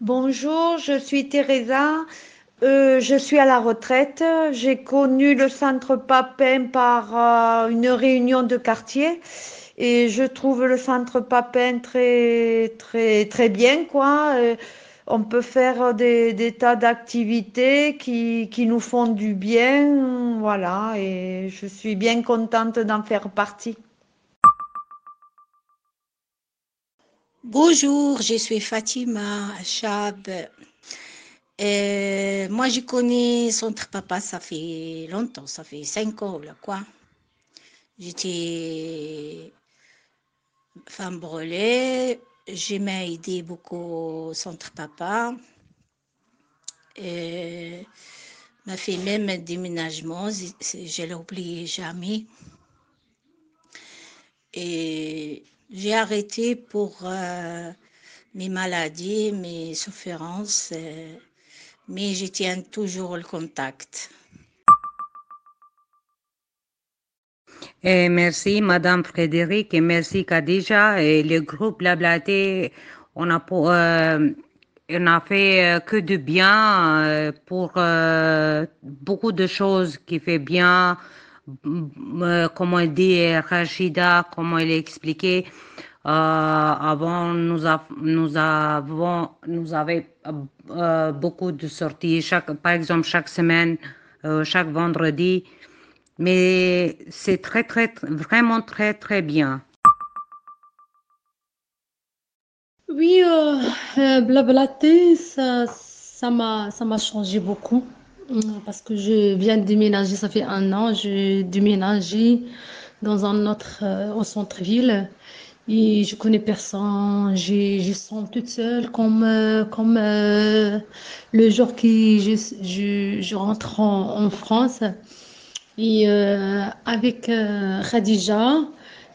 Bonjour, je suis Teresa. Euh, je suis à la retraite. J'ai connu le centre Papin par euh, une réunion de quartier et je trouve le centre Papin très très très bien quoi. Euh, on peut faire des, des tas d'activités qui, qui nous font du bien, voilà, et je suis bien contente d'en faire partie. Bonjour, je suis Fatima Chab. Euh, moi, je connais Centre Papa, ça fait longtemps, ça fait cinq ans, là, quoi. J'étais femme brûlée, je m'ai aidé beaucoup au Centre Papa. Et m'a fait même un déménagement, je l'ai oublié jamais. Et j'ai arrêté pour euh, mes maladies, mes souffrances, euh, mais je tiens toujours le contact. Et merci Madame Frédéric et merci Khadija et le groupe Blablaté. On a, euh, on a fait que du bien pour beaucoup de choses qui fait bien. Euh, comment dit Rachida, comment il a expliqué. Euh, avant, nous, a, nous avons, nous euh, beaucoup de sorties, par exemple chaque semaine, euh, chaque vendredi. Mais c'est très, très, vraiment très, très bien. Oui, euh, euh, blablater, ça, ça m'a, ça m'a changé beaucoup. Euh, Parce que je viens de déménager, ça fait un an, j'ai déménagé dans un autre, euh, au centre-ville. Et je connais personne, je, je sens toute seule comme, euh, comme euh, le jour que je, je, je rentre en, en France. Et euh, avec euh, Khadija,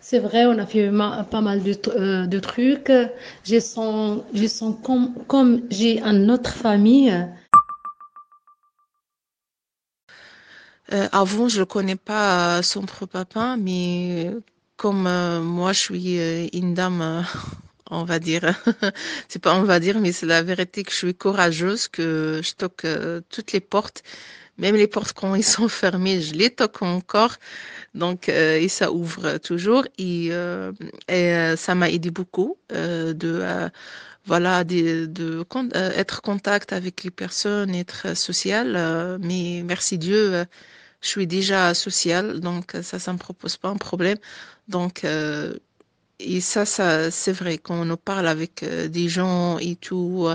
c'est vrai, on a fait pas mal de, euh, de trucs. Je sens, je sens comme, comme j'ai une autre famille. Euh, avant, je ne connais pas euh, Centre Papin, mais comme euh, moi, je suis une dame, on va dire, c'est pas on va dire, mais c'est la vérité que je suis courageuse, que je toque toutes les portes, même les portes quand ils sont fermées, je les toque encore. Donc, et ça ouvre toujours. Et, ça m'a aidé beaucoup de, voilà, de, être contact avec les personnes, être sociale. euh, mais merci Dieu, je suis déjà sociale, donc euh, ça, ça me propose pas un problème. Donc, euh, et ça, ça, c'est vrai, quand on parle avec euh, des gens et tout,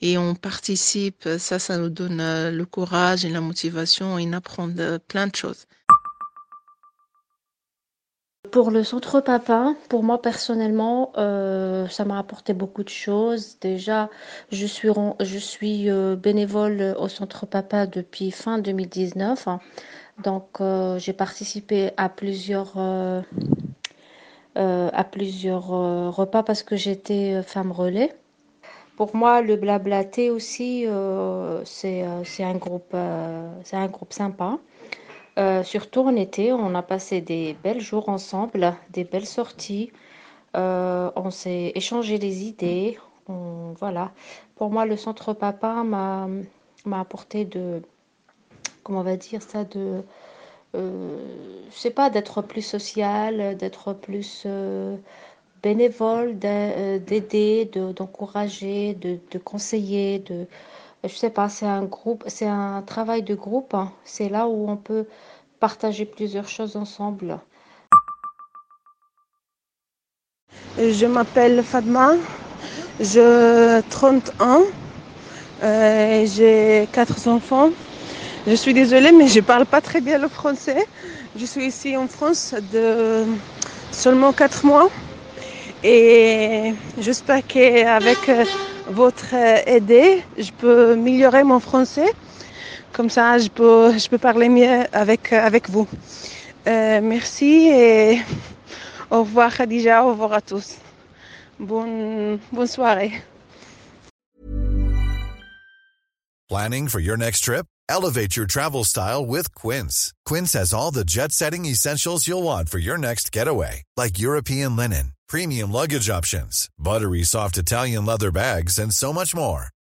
et on participe, ça, ça nous donne le courage et la motivation et on apprend plein de choses. Pour le centre papa, pour moi personnellement, euh, ça m'a apporté beaucoup de choses. Déjà, je suis, euh, bénévole au centre papa depuis fin 2019. Donc, euh, j'ai participé à plusieurs, repas parce que j'étais femme relais. Pour moi, le blablaté aussi, c'est un groupe sympa. Euh, surtout en été, on a passé des belles jours ensemble, des belles sorties. Euh, on s'est échangé des idées. Voilà. Pour moi, le centre papa m'a apporté de, comment on va dire ça, de, euh, sais pas, d'être plus social, d'être plus euh, bénévole, d'a- d'aider, de- d'encourager, de, de conseiller, de, je sais pas, c'est un groupe, c'est un travail de groupe. hein. C'est là où on peut partager plusieurs choses ensemble. Je m'appelle Fatma, j'ai 30 ans, euh, j'ai quatre enfants. Je suis désolée, mais je parle pas très bien le français. Je suis ici en France de seulement quatre mois Et j'espère qu'avec euh, votre aide, je peux améliorer mon français. Comme ça, je peux, je peux parler mieux avec, avec vous. Euh, merci et au revoir Khadija, au revoir à tous. Bonne, bonne soirée. Planning for your next trip? Elevate your travel style with Quince. Quince has all the jet setting essentials you'll want for your next getaway, like European linen, premium luggage options, buttery soft Italian leather bags, and so much more.